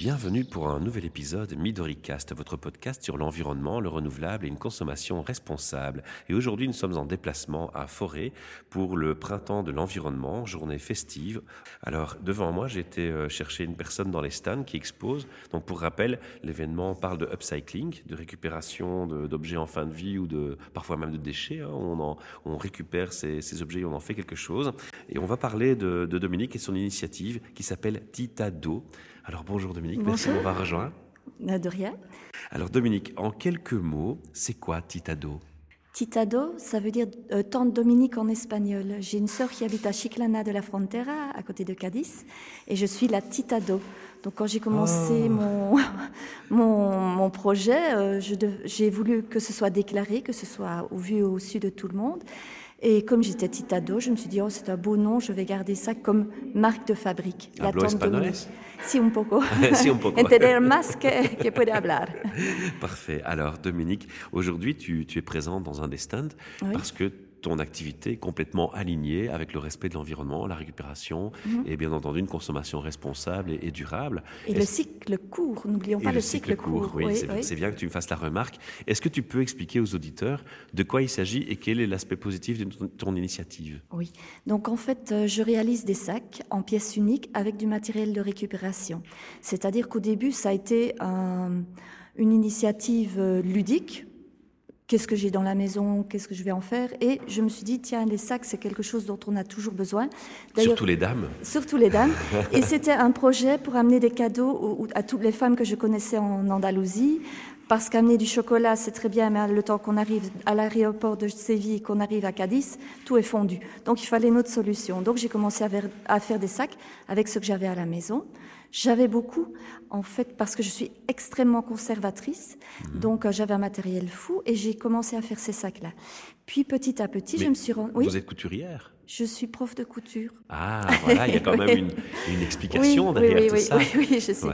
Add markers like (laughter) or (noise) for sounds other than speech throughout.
Bienvenue pour un nouvel épisode MidoriCast, votre podcast sur l'environnement, le renouvelable et une consommation responsable. Et aujourd'hui, nous sommes en déplacement à Forêt pour le printemps de l'environnement, journée festive. Alors, devant moi, j'ai été euh, chercher une personne dans les stands qui expose. Donc, pour rappel, l'événement parle de upcycling, de récupération d'objets en fin de vie ou de parfois même de déchets. Hein. On, récupère ces, objets et on en fait quelque chose. Et on va parler de, de Dominique et son initiative qui s'appelle Titado. Alors bonjour Dominique, merci de m'avoir rejoint. De rien. Alors Dominique, en quelques mots, c'est quoi Titado? Titado, ça veut dire euh, tante Dominique en espagnol. J'ai une sœur qui habite à Chiclana de la Frontera, à côté de Cadiz, et je suis la Titado. Donc quand j'ai commencé oh. (laughs) mon, mon, projet, euh, j'ai voulu que ce soit déclaré, que ce soit au vu au su de tout le monde. Et comme j'étais titado, je me suis dit, oh, c'est un beau nom, je vais garder ça comme marque de fabrique. Hablo espagnol Si un poco. (laughs) si un poco. Entender más que, que puede hablar. (laughs) Parfait. Alors, Dominique, aujourd'hui, tu, tu, es présente dans un des stands parce que ton activité est complètement alignée avec le respect de l'environnement, la récupération mhm. et bien entendu une consommation responsable et, durable. Et le cycle court, n'oublions pas le, cycle, court. Oui, c'est bien que tu me fasses la remarque. Est-ce que tu peux expliquer aux auditeurs de quoi il s'agit et quel est l'aspect positif de ton, initiative? Oui, donc en fait, euh, je réalise des sacs en pièces uniques avec du matériel de récupération. C'est-à-dire qu'au début, ça a été une initiative euh, ludique qu'est-ce que j'ai dans la maison, qu'est-ce que je vais en faire. Et je me suis dit, tiens, les sacs, c'est quelque chose dont on a toujours besoin. Surtout les dames. Surtout les dames. (laughs) et c'était un projet pour amener des cadeaux à toutes les femmes que je connaissais en Andalousie. Parce qu'amener du chocolat, c'est très bien, mais le temps qu'on arrive à l'aéroport de Séville, qu'on arrive à Cadiz, tout est fondu. Donc il fallait une autre solution. Donc j'ai commencé à faire des sacs avec ce que j'avais à la maison. J'avais beaucoup, en fait, parce que je suis extrêmement conservatrice. Mhm. Donc, euh, j'avais un matériel fou et j'ai commencé à faire ces sacs-là. Puis, petit à petit, je me suis rendue. Oui vous êtes couturière? Je suis prof de couture. Ah, voilà, il y a quand (laughs) même une, explication derrière tout ça. Oui, oui, je sais.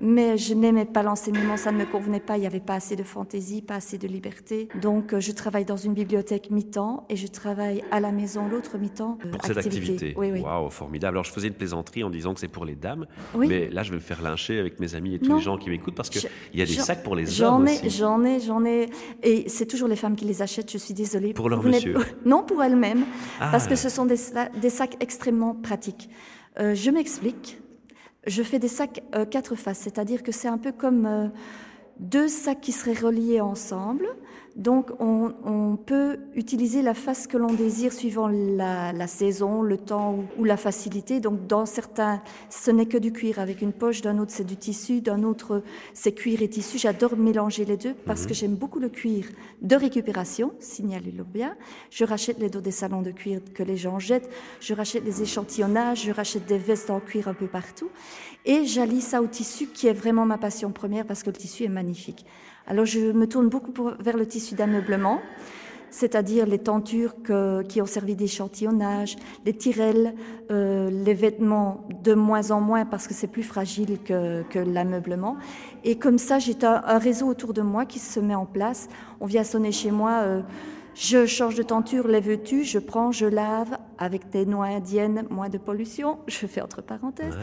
Mais je n'aimais pas l'enseignement, ça ne me convenait pas. Il n'y avait pas assez de fantaisie, pas assez de liberté. Donc, euh, je travaille dans une bibliothèque mi-temps et je travaille à la maison l'autre mi-temps. Euh, pour cette activité. Oui, oui. Waouh, formidable. Alors, je faisais une plaisanterie en disant que c'est pour les dames. Mais là, je vais me faire lyncher avec mes amis et tous les gens qui m'écoutent parce qu'il y a des sacs pour les hommes. J'en ai, j'en ai. Et c'est toujours les femmes qui les achètent, je suis désolée. Pour leur monsieur (laughs) Non, pour elles-mêmes. Ah. Parce que ce sont des, sacs extrêmement pratiques. Euh, je m'explique. Je fais des sacs euh, quatre faces, c'est-à-dire que c'est un peu comme euh, deux sacs qui seraient reliés ensemble. Donc, on, peut utiliser la face que l'on désire suivant la, saison, le temps ou, la facilité. Donc, dans certains, ce n'est que du cuir avec une poche, d'un autre, c'est du tissu, d'un autre, c'est cuir et tissu. J'adore mélanger les deux parce mhm. que j'aime beaucoup le cuir de récupération, signalez-le bien. Je rachète les dos des salons de cuir que les gens jettent. Je rachète les échantillonnages. Je rachète des vestes en cuir un peu partout. Et j'allie ça au tissu qui est vraiment ma passion première parce que le tissu est magnifique. Alors je me tourne beaucoup vers le tissu d'ameublement, c'est-à-dire les tentures qui ont servi d'échantillonnage, les tirelles, euh, les vêtements de moins en moins parce que c'est plus fragile que, l'ameublement. Et comme ça, j'ai un, réseau autour de moi qui se met en place. On vient sonner chez moi. Euh, je change de tenture, les veux-tu? Je prends, je lave avec des noix indiennes, moins de pollution. (laughs) Je fais entre parenthèses.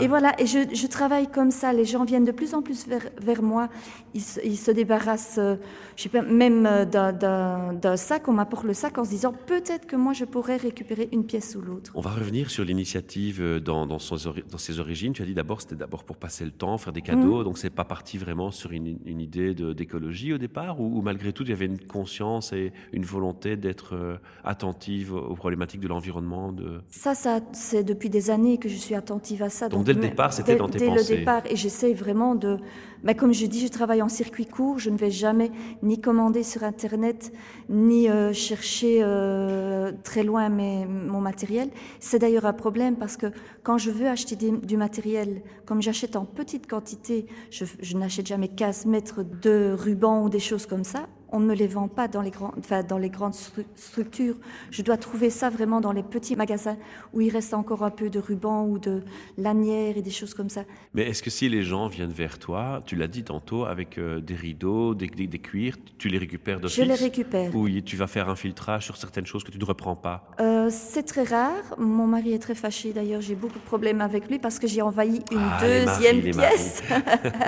et voilà, et je, travaille comme ça. Les gens viennent de plus en plus vers, moi. Ils, se débarrassent, euh, je sais pas, même euh, d'un sac. On m'apporte le sac en se disant peut-être que moi je pourrais récupérer une pièce ou l'autre. On va revenir sur l'initiative euh, dans, dans, ses origines. Tu as dit d'abord c'était d'abord pour passer le temps, faire des cadeaux. Donc, Donc c'est pas parti vraiment sur une, idée d'écologie au départ, ou, ou malgré tout il y avait une conscience et une volonté d'être euh, attentive aux problématiques de l'environnement de... Ça, ça c'est depuis des années que je suis attentive à ça. Donc, dès le départ, c'était dans tes dès pensées Dès le départ, et j'essaie vraiment de... Mais comme je dis, je travaille en circuit court, je ne vais jamais ni commander sur Internet, ni euh, chercher euh, très loin mes, mon matériel. C'est d'ailleurs un problème parce que quand je veux acheter du matériel, comme j'achète en petite quantité, je, je n'achète jamais 15 mètres de ruban ou des choses comme ça, on ne me les vend pas dans les, grands, enfin, dans les grandes structures. Je dois trouver ça vraiment dans les petits magasins où il reste encore un peu de ruban ou de lanières et des choses comme ça. Mais est-ce que si les gens viennent vers toi, tu l'as dit tantôt, avec euh, des rideaux, des, des, cuirs, tu les récupères d'office? Je les récupère. Oui, tu vas faire un filtrage sur certaines choses que tu ne reprends pas? Euh, C'est très rare. Mon mari est très fâché d'ailleurs. J'ai beaucoup de problèmes avec lui parce que j'ai envahi une ah, deuxième pièce.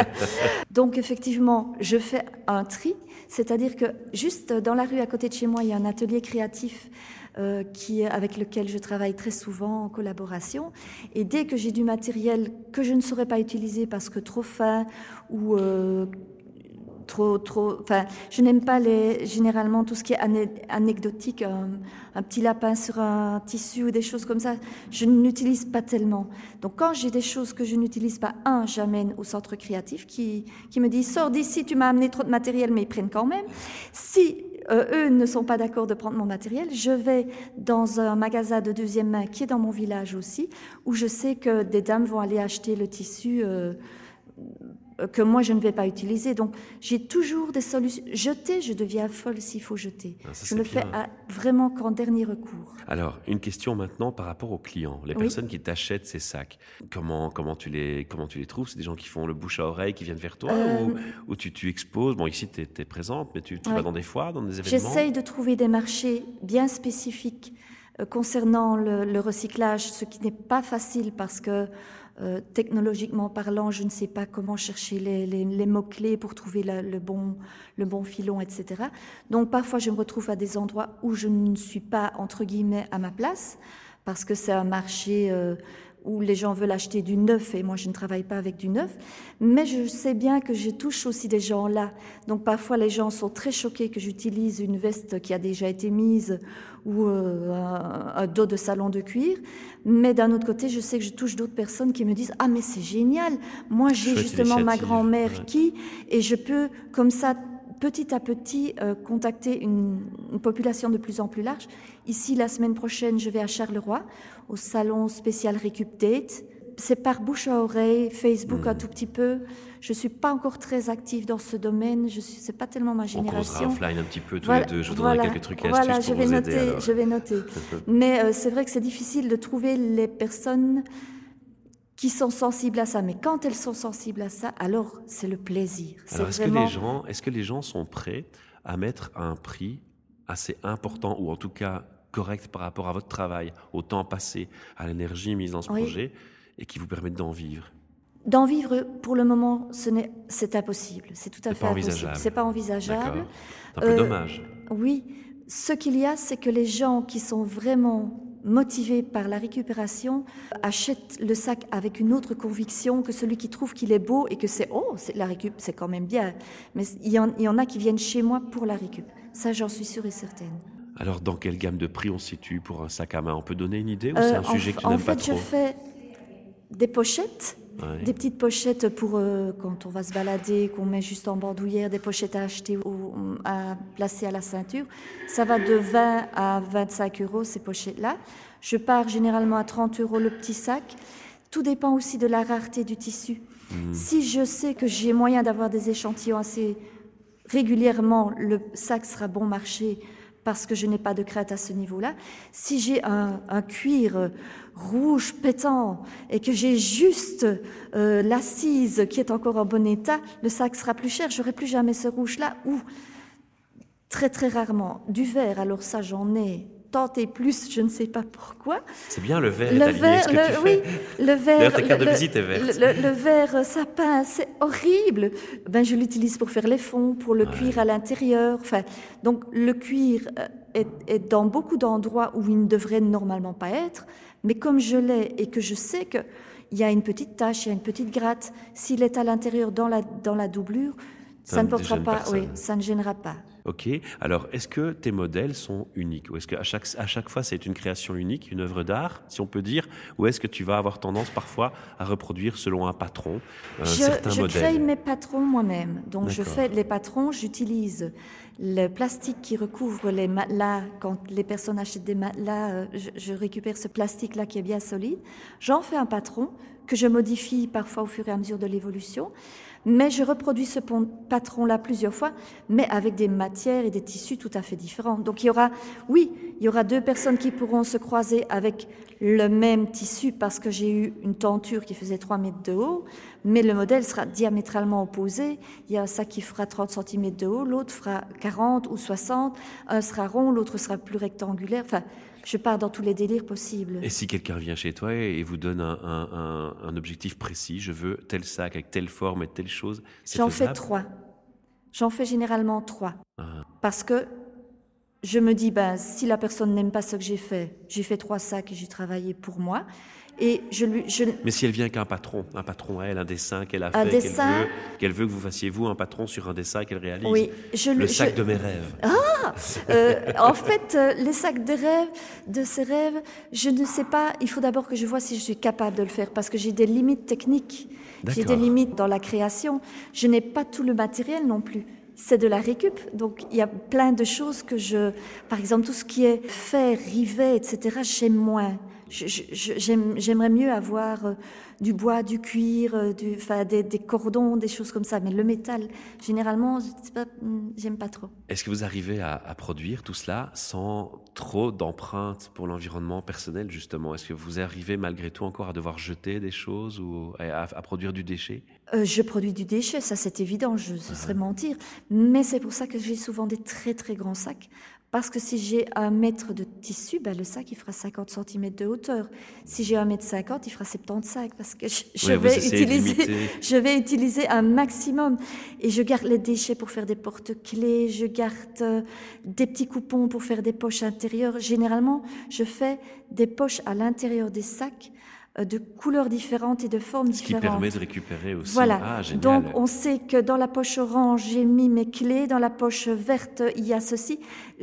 (laughs) Donc effectivement, je fais un tri, c'est-à-dire que juste dans la rue à côté de chez moi, il y a un atelier créatif euh, avec lequel je travaille très souvent en collaboration. Et dès que j'ai du matériel que je ne saurais pas utiliser parce que trop fin ou euh, trop, trop. Enfin, je n'aime pas les, généralement tout ce qui est anecdotique, un, petit lapin sur un tissu ou des choses comme ça. Je n'utilise pas tellement. Donc, quand j'ai des choses que je n'utilise pas, un, j'amène au centre créatif qui, qui me dit Sors d'ici, tu m'as amené trop de matériel, mais ils prennent quand même. Si euh, eux ne sont pas d'accord de prendre mon matériel, je vais dans un magasin de deuxième main qui est dans mon village aussi, où je sais que des dames vont aller acheter le tissu. Euh, que moi je ne vais pas utiliser. Donc j'ai toujours des solutions. Jeter, je deviens folle s'il faut jeter. Ah, je ne le fais vraiment qu'en dernier recours. Alors une question maintenant par rapport aux clients, les personnes qui t'achètent ces sacs. Comment comment tu les comment tu les trouves? C'est des gens qui font le bouche à oreille, qui viennent vers toi, euh, ou, tu, tu exposes? Bon ici tu es, présente, mais tu, vas dans des foires, dans des événements? J'essaye de trouver des marchés bien spécifiques euh, concernant le, le, recyclage, ce qui n'est pas facile parce que euh, technologiquement parlant, je ne sais pas comment chercher les, mots-clés pour trouver le, bon, le bon filon, etc. Donc parfois, je me retrouve à des endroits où je ne suis pas, entre guillemets, à ma place, parce que c'est un marché euh, où les gens veulent acheter du neuf et moi je ne travaille pas avec du neuf, mais je sais bien que je touche aussi des gens là. Donc parfois les gens sont très choqués que j'utilise une veste qui a déjà été mise ou euh, un, dos de salon de cuir, mais d'un autre côté je sais que je touche d'autres personnes qui me disent ah mais c'est génial, moi j'ai justement ma grand-mère qui et je peux comme ça petit à petit euh, contacter une, population de plus en plus large. Ici, la semaine prochaine, je vais à Charleroi, au salon spécial Recupdate. C'est par bouche à oreille, Facebook un hmm. tout petit peu. Je suis pas encore très active dans ce domaine. Je suis, c'est pas tellement ma génération. On offline un petit peu tous les deux. Je vous donnerai quelques trucs et voilà, je vais noter, aider, je vais noter. Mais euh, c'est vrai que c'est difficile de trouver les personnes qui sont sensibles à ça. Mais quand elles sont sensibles à ça, alors c'est le plaisir. est-ce que les gens, est-ce que les gens sont prêts à mettre un prix assez important ou en tout cas correct par rapport à votre travail, au temps passé, à l'énergie mise dans ce projet et qui vous permettent d'en vivre? D'en vivre, pour le moment, ce n'est, c'est impossible. C'est tout à fait impossible. C'est pas envisageable. C'est un peu euh, dommage. Oui. Ce qu'il y a, c'est que les gens qui sont vraiment motivé par la récupération, achète le sac avec une autre conviction que celui qui trouve qu'il est beau et que c'est oh, c'est la récup, c'est quand même bien. Mais il y, en, a qui viennent chez moi pour la récup. Ça, j'en suis sûre et certaine. Alors, dans quelle gamme de prix on se situe pour un sac à main? On peut donner une idée ou c'est un euh, sujet que tu n'aimes pas trop En fait, je fais des pochettes des petites pochettes pour euh, quand on va se balader, qu'on met juste en bandoulière, des pochettes à acheter ou à placer à la ceinture. Ça va de 20 à 25 euros ces pochettes-là. Je pars généralement à 30 euros le petit sac. Tout dépend aussi de la rareté du tissu. Hmm. Si je sais que j'ai moyen d'avoir des échantillons assez régulièrement, le sac sera bon marché parce que je n'ai pas de crainte à ce niveau-là. Si j'ai un, cuir rouge pétant et que j'ai juste euh, l'assise qui est encore en bon état, le sac sera plus cher. J'aurai plus jamais ce rouge-là ou très très rarement du vert. Alors ça, j'en ai et plus, je ne sais pas pourquoi. C'est bien le verre, le verre, le, oui, le (laughs) verre. ta carte de visite est verte. Le, verre sapin, c'est horrible. Ben, je l'utilise pour faire les fonds, pour le cuir à l'intérieur. Enfin, donc le cuir euh, est, est dans beaucoup d'endroits où il ne devrait normalement pas être, mais comme je l'ai et que je sais que il y a une petite tache, il y a une petite gratte. S'il est à l'intérieur dans la, dans la doublure, ça, ne portera pas, oui, ça ne gênera pas. Ok. Alors, est-ce que tes modèles sont uniques? Ou est-ce qu'à chaque, à chaque fois, c'est une création unique, une œuvre d'art, si on peut dire? Ou est-ce que tu vas avoir tendance parfois à reproduire selon un patron un je, certain je crée mes patrons moi-même. Donc, je fais les patrons, j'utilise le plastique qui recouvre les matelas. Quand les personnes achètent des matelas, euh, je, je récupère ce plastique-là qui est bien solide. J'en fais un patron que je modifie parfois au fur et à mesure de l'évolution. Mais je reproduis ce patron-là plusieurs fois, mais avec des matières et des tissus tout à fait différents. Donc il y aura, oui, il y aura deux personnes qui pourront se croiser avec le même tissu parce que j'ai eu une tenture qui faisait 3 mètres de haut, mais le modèle sera diamétralement opposé. Il y a ça qui fera 30 cm de haut, l'autre fera 40 ou 60, un sera rond, l'autre sera plus rectangulaire. Enfin, je pars dans tous les délires possibles. Et si quelqu'un vient chez toi et vous donne un, objectif précis, je veux tel sac avec telle forme et telle chose, J'en fais trois. J'en fais généralement trois. Ah. Parce que je me dis, ben, si la personne n'aime pas ce que j'ai fait, j'ai fait trois sacs et j'ai travaillé pour moi. Et je lui, je... Mais si elle vient qu'un patron, un patron elle, un dessin qu'elle a fait, qu'elle veut, qu'elle veut que vous fassiez vous un patron sur un dessin qu'elle réalise. Oui, je le sac de mes rêves. Ah, euh, en fait, euh, les sacs de rêves, de ces rêves, je ne sais pas. Il faut d'abord que je vois si je suis capable de le faire parce que j'ai des limites techniques, j'ai des limites dans la création. Je n'ai pas tout le matériel non plus c'est de la récup. Donc il y a plein de choses que je, par exemple tout ce qui est fer, rivet, etc. J'aime moins j'aimerais mieux avoir euh, du bois, du cuir, euh, du, des, cordons, des choses comme ça. Mais le métal, généralement, hmm, j'aime pas trop. Est-ce que vous arrivez à, produire tout cela sans trop d'empreintes pour l'environnement personnel, justement? Est-ce que vous arrivez malgré tout encore à devoir jeter des choses ou à, produire du déchet? Euh, Je produis du déchet, ça c'est évident, je, ce serait mentir. Mais c'est pour ça que j'ai souvent des très très grands sacs parce que si j'ai un mètre de tissu, ben le sac, il fera 50 cm de hauteur. Si j'ai un mètre 50, il fera 75 parce que je, vais utiliser, (laughs) je vais utiliser un maximum. Et je garde les déchets pour faire des porte-clés, je garde euh, des petits coupons pour faire des poches intérieures. Généralement, je fais des poches à l'intérieur des sacs de couleurs différentes et de formes différentes. Ce qui permet de récupérer aussi. Voilà. Ah, Donc on sait que dans la poche orange, j'ai mis mes clés, dans la poche verte, il y a ceci.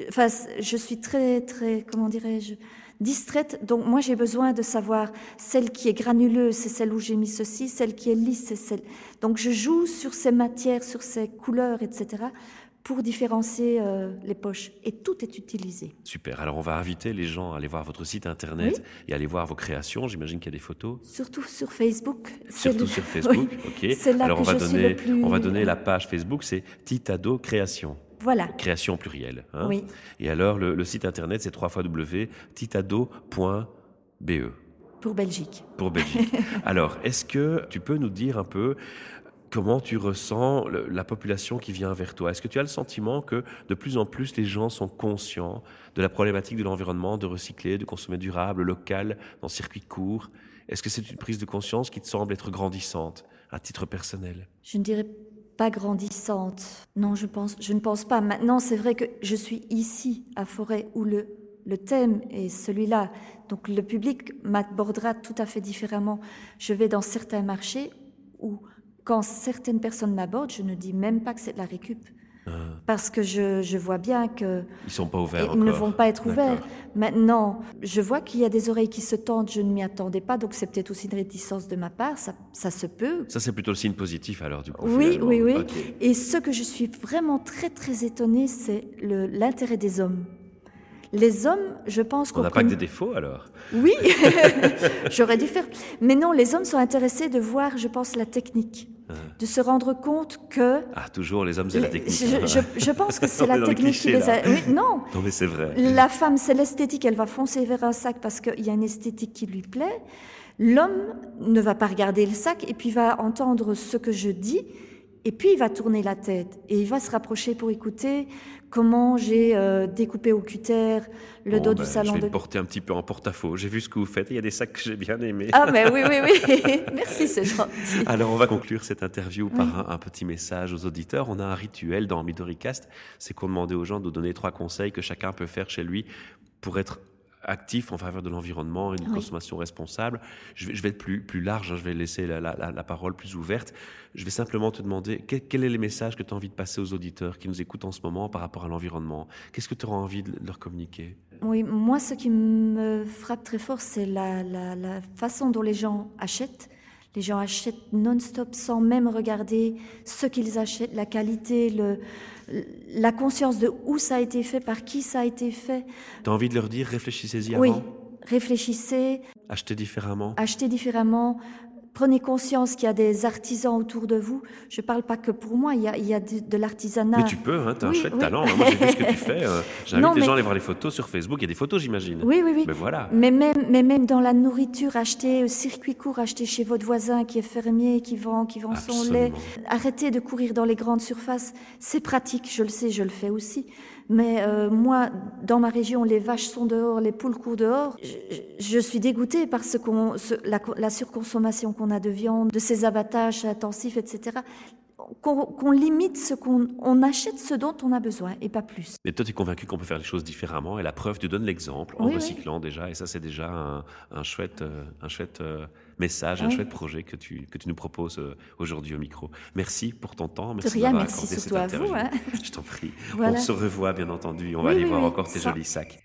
Enfin, je suis très, très, comment dirais-je, distraite. Donc moi, j'ai besoin de savoir celle qui est granuleuse, c'est celle où j'ai mis ceci, celle qui est lisse, c'est celle. Donc je joue sur ces matières, sur ces couleurs, etc pour différencier euh, les poches. Et tout est utilisé. Super. Alors on va inviter les gens à aller voir votre site internet et aller voir vos créations. J'imagine qu'il y a des photos. Surtout sur Facebook. Surtout sur Facebook. (laughs) Ok. C'est là Alors que on va je donner, suis le plus... on va donner la page Facebook. C'est Titado Création. Voilà. Création plurielle. Hein. oui. Et alors le, site internet c'est www.titado.be. Pour Belgique. Pour Belgique. (laughs) Alors, est-ce que tu peux nous dire un peu Comment tu ressens la population qui vient vers toi? Est-ce que tu as le sentiment que de plus en plus les gens sont conscients de la problématique de l'environnement, de recycler, de consommer durable, local, dans circuit court Est-ce que c'est une prise de conscience qui te semble être grandissante à titre personnel? Je ne dirais pas grandissante. Non, je, pense, je ne pense pas. Maintenant, c'est vrai que je suis ici, à Forêt, où le, le thème est celui-là. Donc le public m'abordera tout à fait différemment. Je vais dans certains marchés où quand certaines personnes m'abordent, je ne dis même pas que c'est de la récup. Ah. Parce que je, vois bien que ils sont pas ouverts. Ils ne vont pas être ouverts. Maintenant, je vois qu'il y a des oreilles qui se tendent. Je ne m'y attendais pas, donc c'est peut-être aussi une réticence de ma part. Ça, ça se peut. Ça c'est plutôt le signe positif alors du coup. Oui, oui, oui. Et ce que je suis vraiment très très étonnée, c'est l'intérêt des hommes. Les hommes, je pense qu'on n'a pas que des défauts alors. Oui, (laughs) (laughs) j'aurais dû faire. Mais non, les hommes sont intéressés de voir, je pense, la technique, ah. de se rendre compte que. Ah, toujours les hommes, c'est la technique. Je, (laughs) pense que c'est la technique qui les a. Oui, non. Non, mais c'est vrai. La femme, c'est l'esthétique. Elle va foncer vers un sac parce qu'il y a une esthétique qui lui plaît. L'homme ne va pas regarder le sac et puis va entendre ce que je dis et puis il va tourner la tête et il va se rapprocher pour écouter comment j'ai euh, découpé au cutter le dos du ben, salon. Je vais de... porter un petit peu en porte-à-faux. J'ai vu ce que vous faites. Il y a des sacs que j'ai bien aimés. Ah mais oui, oui, oui. (laughs) (laughs) Merci, c'est gentil. Alors on va conclure cette interview par un, petit message aux auditeurs. On a un rituel dans Midoricast, c'est qu'on demandait aux gens de donner trois conseils que chacun peut faire chez lui pour être actif en faveur de l'environnement et d'une consommation responsable. Je vais, je vais, être plus, plus large, hein, je vais laisser la, la, la, parole plus ouverte. Je vais simplement te demander quel, quel est le message que tu as envie de passer aux auditeurs qui nous écoutent en ce moment par rapport à l'environnement? Qu'est-ce que tu auras envie de leur communiquer? Oui, moi, ce qui me frappe très fort, c'est la, la façon dont les gens achètent. Les gens achètent non-stop sans même regarder ce qu'ils achètent, la qualité, le, la conscience de où ça a été fait, par qui ça a été fait. Tu as envie de leur dire réfléchissez-y avant Oui, réfléchissez. Achetez différemment. Achetez différemment. Prenez conscience qu'il y a des artisans autour de vous. Je ne parle pas que pour moi, il y a, il y a de, l'artisanat. Mais tu peux, hein, tu as un chouette talent. Moi, j'ai vu ce que tu fais. Euh, (laughs) J'invite les gens à aller voir les photos sur Facebook. Il y a des photos, j'imagine. Oui, oui, oui. Mais voilà. Mais même, mais même dans la nourriture, acheter circuit court, acheter chez votre voisin qui est fermier, qui vend, qui vend son lait. Arrêtez de courir dans les grandes surfaces. C'est pratique, je le sais, je le fais aussi. Mais euh, moi, dans ma région, les vaches sont dehors, les poules courent dehors. Je, suis dégoûtée par ce qu'on, la, la, surconsommation qu'on a de viande, de ces abattages intensifs, etc qu'on limite ce qu'on on achète ce dont on a besoin et pas plus. Mais toi, tu es convaincu qu'on peut faire les choses différemment et la preuve, tu donnes l'exemple en recyclant déjà et ça, c'est déjà un, chouette, euh, un chouette euh, message, un chouette projet que tu, que tu nous proposes euh, aujourd'hui au micro. Merci pour ton temps. Merci de rien, merci surtout à vous. Hein. (laughs) Je t'en prie. On se revoit, bien entendu. On va aller voir encore tes jolis sacs.